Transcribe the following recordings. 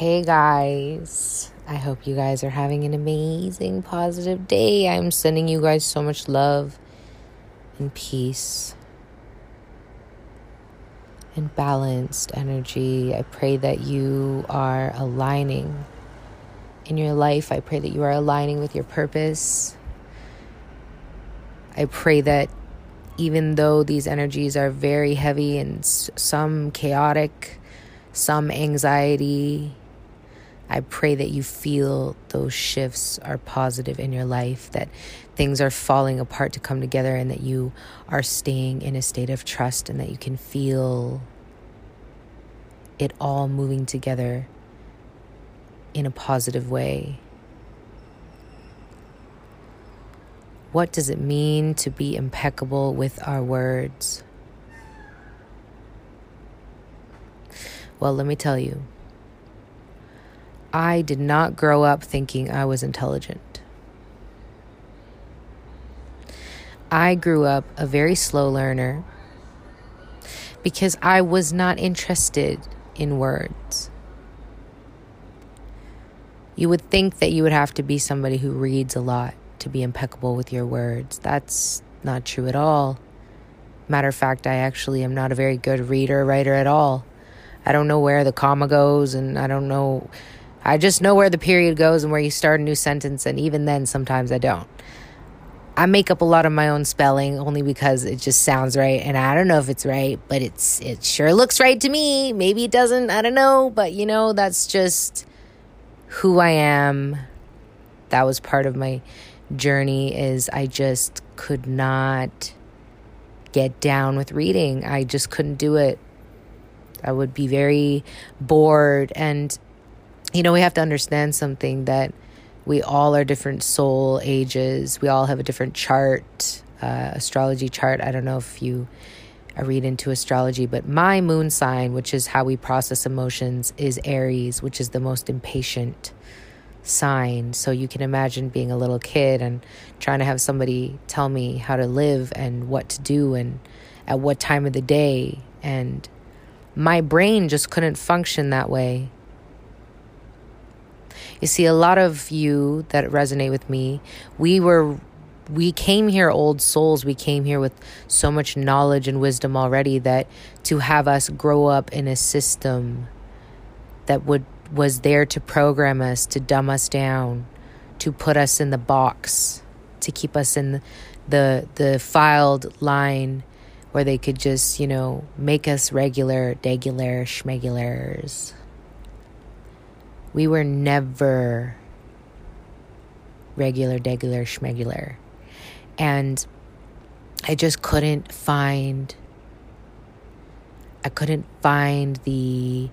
Hey guys, I hope you guys are having an amazing, positive day. I'm sending you guys so much love and peace and balanced energy. I pray that you are aligning in your life. I pray that you are aligning with your purpose. I pray that even though these energies are very heavy and some chaotic, some anxiety, I pray that you feel those shifts are positive in your life, that things are falling apart to come together, and that you are staying in a state of trust and that you can feel it all moving together in a positive way. What does it mean to be impeccable with our words? Well, let me tell you. I did not grow up thinking I was intelligent. I grew up a very slow learner because I was not interested in words. You would think that you would have to be somebody who reads a lot to be impeccable with your words. That's not true at all. Matter of fact, I actually am not a very good reader, writer at all. I don't know where the comma goes, and I don't know I just know where the period goes and where you start a new sentence, and even then, sometimes I don't. I make up a lot of my own spelling only because it just sounds right, and I don't know if it's right, but it's it sure looks right to me. Maybe it doesn't. I don't know, but you know, that's just who I am. That was part of my journey. Is I just could not get down with reading. I just couldn't do it. I would be very bored and you know, we have to understand something that we all are different soul ages. We all have a different chart, uh, astrology chart. I don't know if you read into astrology, but my moon sign, which is how we process emotions, is Aries, which is the most impatient sign. So you can imagine being a little kid and trying to have somebody tell me how to live and what to do and at what time of the day. And my brain just couldn't function that way. You see, a lot of you that resonate with me, we were we came here old souls. We came here with so much knowledge and wisdom already that to have us grow up in a system that would was there to program us, to dumb us down, to put us in the box, to keep us in the the filed line where they could just, you know, make us regular, degular, schmegulars. We were never regular, degular, schmegular. And I just couldn't find I couldn't find the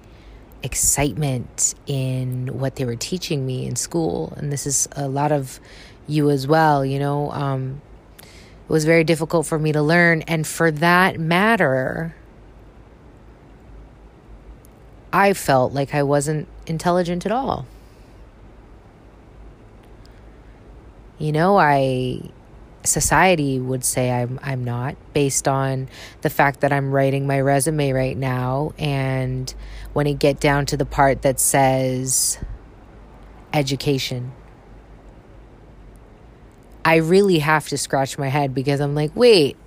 excitement in what they were teaching me in school. And this is a lot of you as well, you know. Um, it was very difficult for me to learn. And for that matter, I felt like I wasn't intelligent at all. You know, I society would say I'm I'm not based on the fact that I'm writing my resume right now and when it get down to the part that says education I really have to scratch my head because I'm like, wait,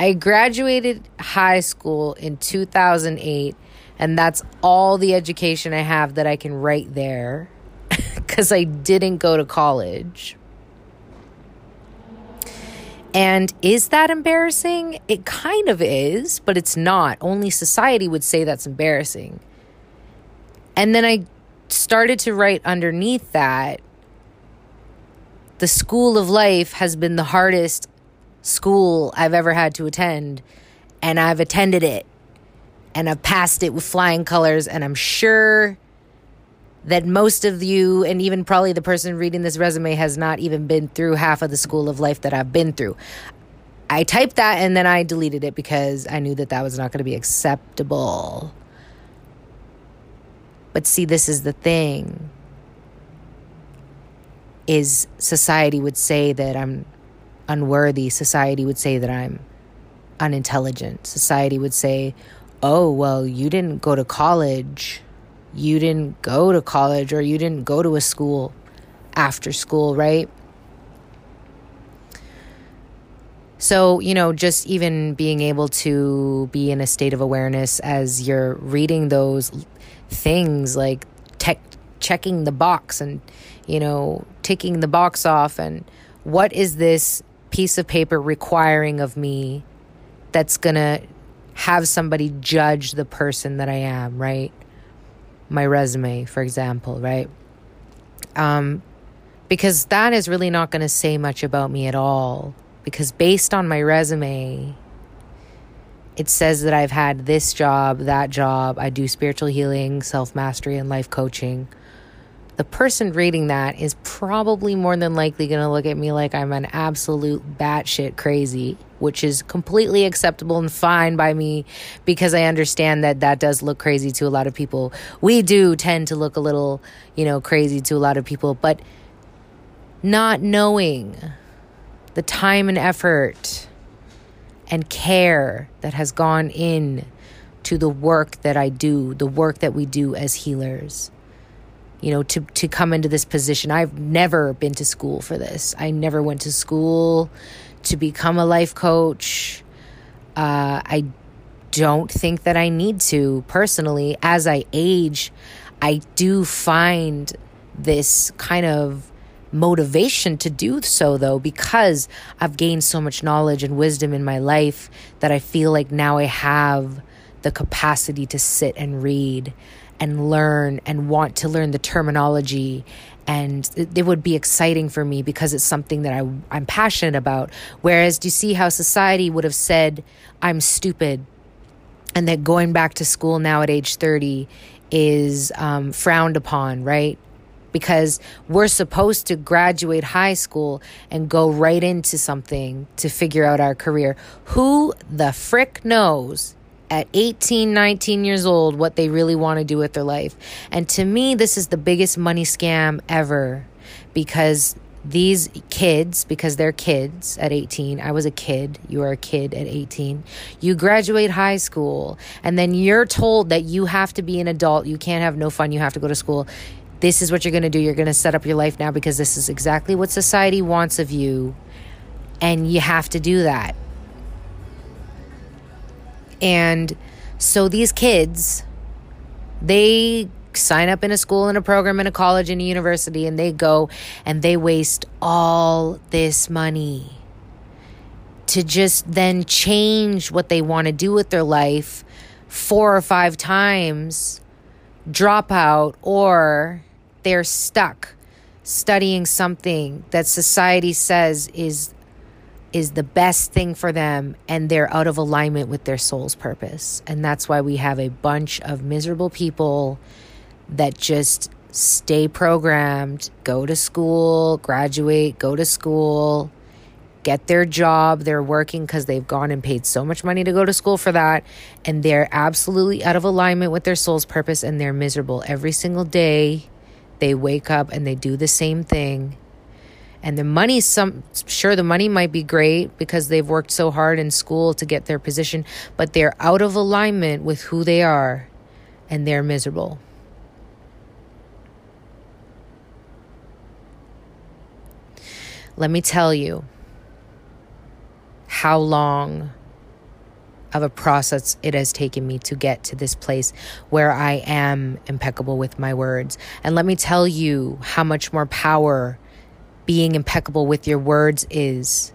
I graduated high school in 2008 and that's all the education I have that I can write there because I didn't go to college. And is that embarrassing? It kind of is, but it's not. Only society would say that's embarrassing. And then I started to write underneath that the school of life has been the hardest school I've ever had to attend, and I've attended it and I've passed it with flying colors. And I'm sure that most of you, and even probably the person reading this resume, has not even been through half of the school of life that I've been through. I typed that and then I deleted it because I knew that that was not going to be acceptable. But see, this is the thing is society would say that I'm unworthy. Society would say that I'm unintelligent. Society would say, oh, well, you didn't go to college. you didn't go to college or you didn't go to a school after school, right? So, you know, just even being able to be in a state of awareness as you're reading those things like tech, checking the box and, you know, ticking the box off and what is this piece of paper requiring of me that's going to have somebody judge the person that I am, right? My resume, for example, right? Um, because that is really not going to say much about me at all. Because based on my resume, it says that I've had this job, that job, I do spiritual healing, self mastery, and life coaching the person reading that is probably more than likely going to look at me like I'm an absolute batshit crazy, which is completely acceptable and fine by me because I understand that that does look crazy to a lot of people. We do tend to look a little, you know, crazy to a lot of people, but not knowing the time and effort and care that has gone in to the work that I do, the work that we do as healers you know to to come into this position i've never been to school for this i never went to school to become a life coach uh, i don't think that i need to personally. As i age i do find this kind of motivation to do so though because i've gained so much knowledge and wisdom in my life that i feel like now i have the capacity to sit and read and learn and want to learn the terminology and it, would be exciting for me because it's something that I, I'm passionate about. Whereas, do you see how society would have said, I'm stupid, and that going back to school now at age 30 is um, frowned upon, right? Because we're supposed to graduate high school and go right into something to figure out our career. Who the frick knows at 18, 19 years old what they really want to do with their life. And to me, this is the biggest money scam ever because these kids, because they're kids at 18, I was a kid, you are a kid at 18, you graduate high school, and then you're told that you have to be an adult, you can't have no fun, you have to go to school. This is what you're going to do. You're going to set up your life now because this is exactly what society wants of you. And you have to do that. And so these kids, they sign up in a school, in a program, in a college, in a university, and they go and they waste all this money to just then change what they want to do with their life four or five times, drop out, or they're stuck studying something that society says is is the best thing for them and they're out of alignment with their soul's purpose. And that's why we have a bunch of miserable people that just stay programmed, go to school, graduate, go to school, get their job. They're working because they've gone and paid so much money to go to school for that. And they're absolutely out of alignment with their soul's purpose and they're miserable every single day. They wake up and they do the same thing and the money some sure the money might be great because they've worked so hard in school to get their position but they're out of alignment with who they are and they're miserable let me tell you how long of a process it has taken me to get to this place where I am impeccable with my words. And let me tell you how much more power being impeccable with your words is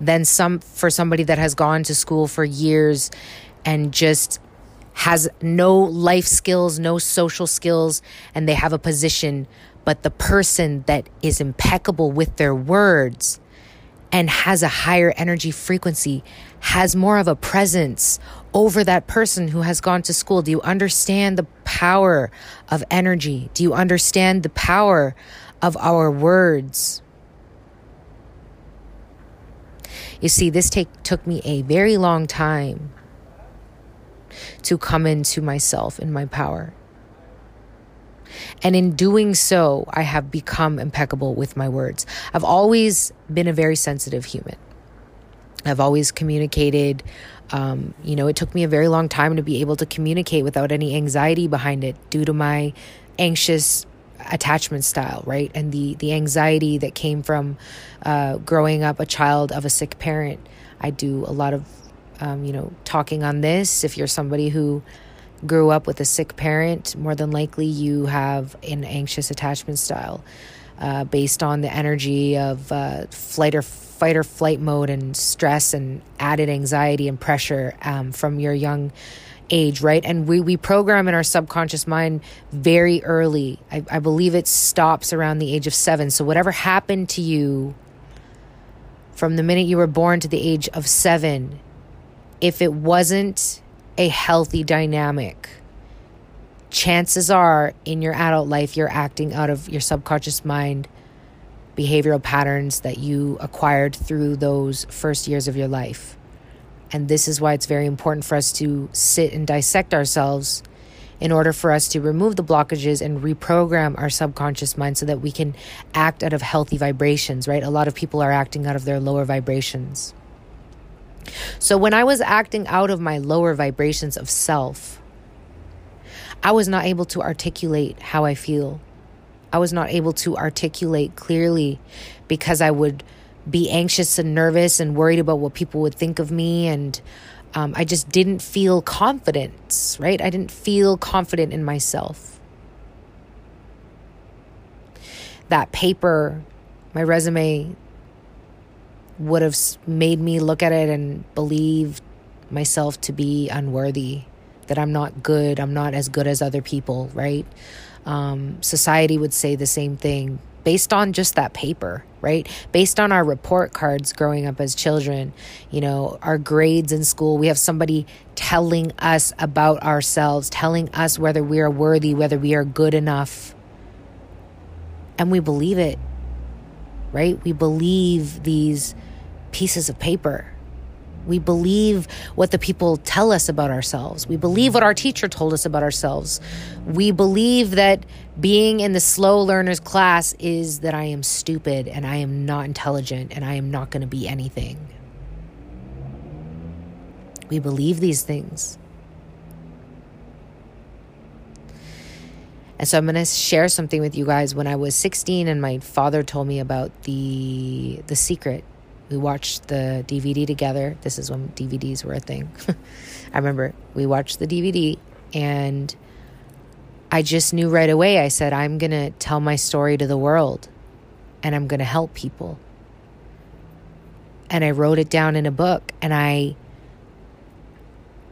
than some for somebody that has gone to school for years and just has no life skills, no social skills, and they have a position. But the person that is impeccable with their words and has a higher energy frequency has more of a presence over that person who has gone to school. Do you understand the power of energy? Do you understand the power of our words. You see, this take, took me a very long time to come into myself and my power. And in doing so, I have become impeccable with my words. I've always been a very sensitive human. I've always communicated. Um, you know, it took me a very long time to be able to communicate without any anxiety behind it due to my anxious attachment style, right? And the the anxiety that came from uh, growing up a child of a sick parent. I do a lot of, um, you know, talking on this. If you're somebody who grew up with a sick parent, more than likely you have an anxious attachment style uh, based on the energy of uh, flight or fight or flight mode and stress and added anxiety and pressure um, from your young age, right? And we, we program in our subconscious mind very early. I, I believe it stops around the age of seven. So, whatever happened to you from the minute you were born to the age of seven, if it wasn't a healthy dynamic, chances are in your adult life you're acting out of your subconscious mind behavioral patterns that you acquired through those first years of your life. And this is why it's very important for us to sit and dissect ourselves in order for us to remove the blockages and reprogram our subconscious mind so that we can act out of healthy vibrations, right? A lot of people are acting out of their lower vibrations. So when I was acting out of my lower vibrations of self, I was not able to articulate how I feel. I was not able to articulate clearly because I would be anxious and nervous and worried about what people would think of me. And um, I just didn't feel confidence, right? I didn't feel confident in myself. That paper, my resume, would have made me look at it and believe myself to be unworthy, that I'm not good, I'm not as good as other people, right? Um, society would say the same thing based on just that paper, right? Based on our report cards growing up as children, you know, our grades in school, we have somebody telling us about ourselves, telling us whether we are worthy, whether we are good enough. And we believe it, right? We believe these pieces of paper. We believe what the people tell us about ourselves. We believe what our teacher told us about ourselves. We believe that being in the slow learners class is that I am stupid and I am not intelligent and I am not going to be anything. We believe these things. And so I'm going to share something with you guys when I was 16 and my father told me about the the secret we watched the DVD together. This is when DVDs were a thing. I remember we watched the DVD and I just knew right away. I said, I'm going to tell my story to the world and I'm going to help people. And I wrote it down in a book and I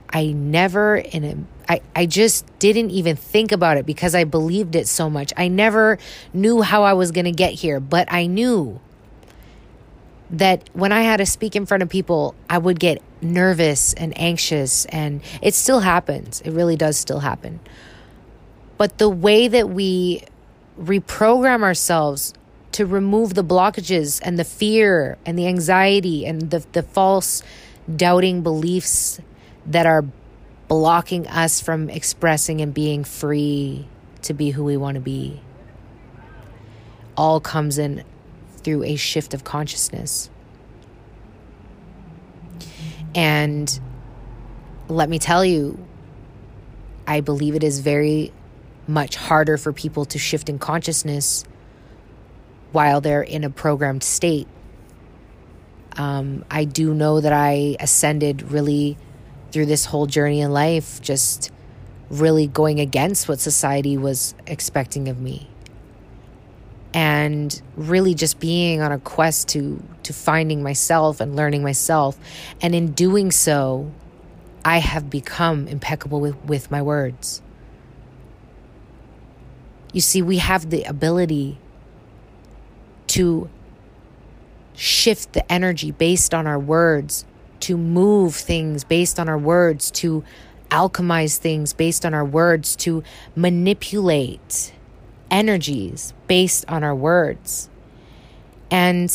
I never in a I, I just didn't even think about it because I believed it so much. I never knew how I was going to get here, but I knew that when I had to speak in front of people, I would get nervous and anxious, and it still happens. It really does still happen. But the way that we reprogram ourselves to remove the blockages and the fear and the anxiety and the, the false doubting beliefs that are blocking us from expressing and being free to be who we want to be all comes in through a shift of consciousness. And let me tell you, I believe it is very much harder for people to shift in consciousness while they're in a programmed state. Um, I do know that I ascended really through this whole journey in life, just really going against what society was expecting of me and really just being on a quest to to finding myself and learning myself. And in doing so i have become impeccable with, with my words. You see we have the ability to shift the energy based on our words to move things based on our words to alchemize things based on our words to manipulate energies based on our words. And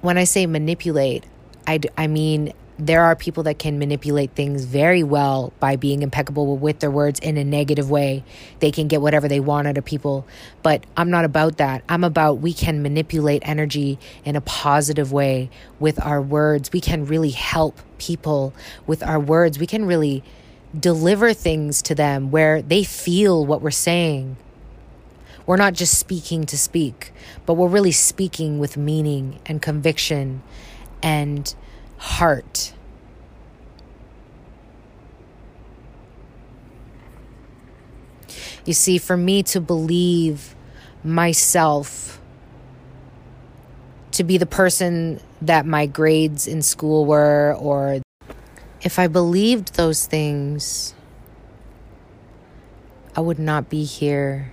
when I say manipulate, I, I mean there are people that can manipulate things very well by being impeccable with their words in a negative way. They can get whatever they want out of people. But I'm not about that. I'm about we can manipulate energy in a positive way with our words. We can really help people with our words. We can really deliver things to them where they feel what we're saying. We're not just speaking to speak, but we're really speaking with meaning and conviction and heart. You see, for me to believe myself to be the person that my grades in school were, or if I believed those things, I would not be here.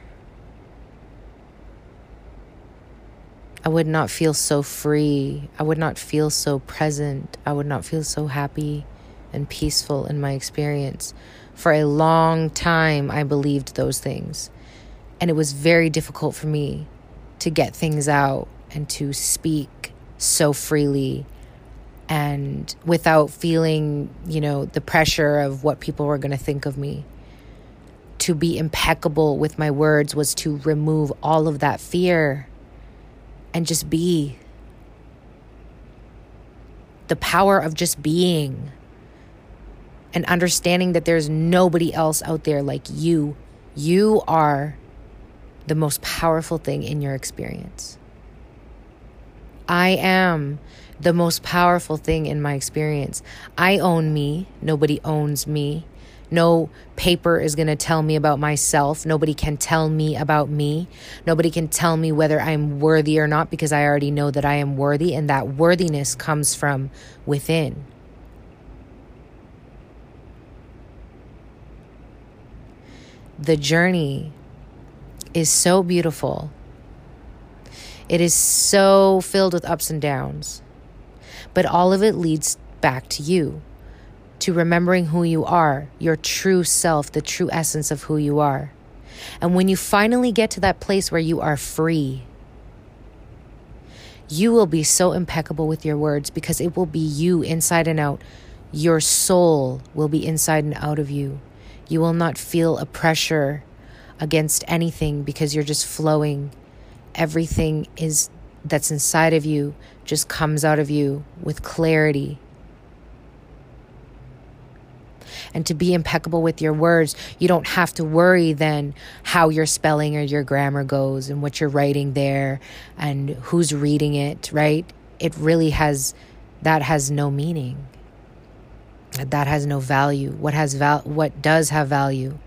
I would not feel so free. I would not feel so present. I would not feel so happy and peaceful in my experience. For a long time, I believed those things. And it was very difficult for me to get things out and to speak so freely and without feeling, you know, the pressure of what people were going to think of me. To be impeccable with my words was to remove all of that fear and just be. The power of just being and understanding that there's nobody else out there like you. You are the most powerful thing in your experience. I am the most powerful thing in my experience. I own me, nobody owns me. No paper is going to tell me about myself. Nobody can tell me about me. Nobody can tell me whether I'm worthy or not because I already know that I am worthy, and that worthiness comes from within. The journey is so beautiful. It is so filled with ups and downs. But all of it leads back to you to remembering who you are, your true self, the true essence of who you are. And when you finally get to that place where you are free, you will be so impeccable with your words because it will be you inside and out. Your soul will be inside and out of you. You will not feel a pressure against anything because you're just flowing. Everything is that's inside of you just comes out of you with clarity and to be impeccable with your words. You don't have to worry then how your spelling or your grammar goes and what you're writing there and who's reading it, right? It really has, that has no meaning. That has no value. What has val- what does have value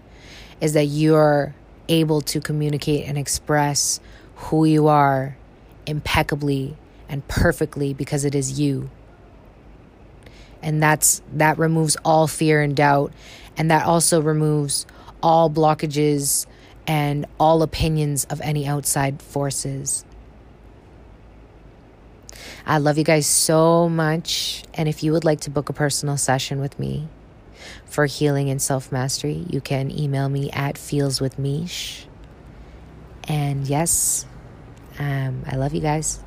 is that you're able to communicate and express who you are impeccably and perfectly because it is you and that's that removes all fear and doubt and that also removes all blockages and all opinions of any outside forces I love you guys so much. And if you would like to book a personal session with me for healing and self mastery, you can email me at feelswithmish. And yes, um, I love you guys.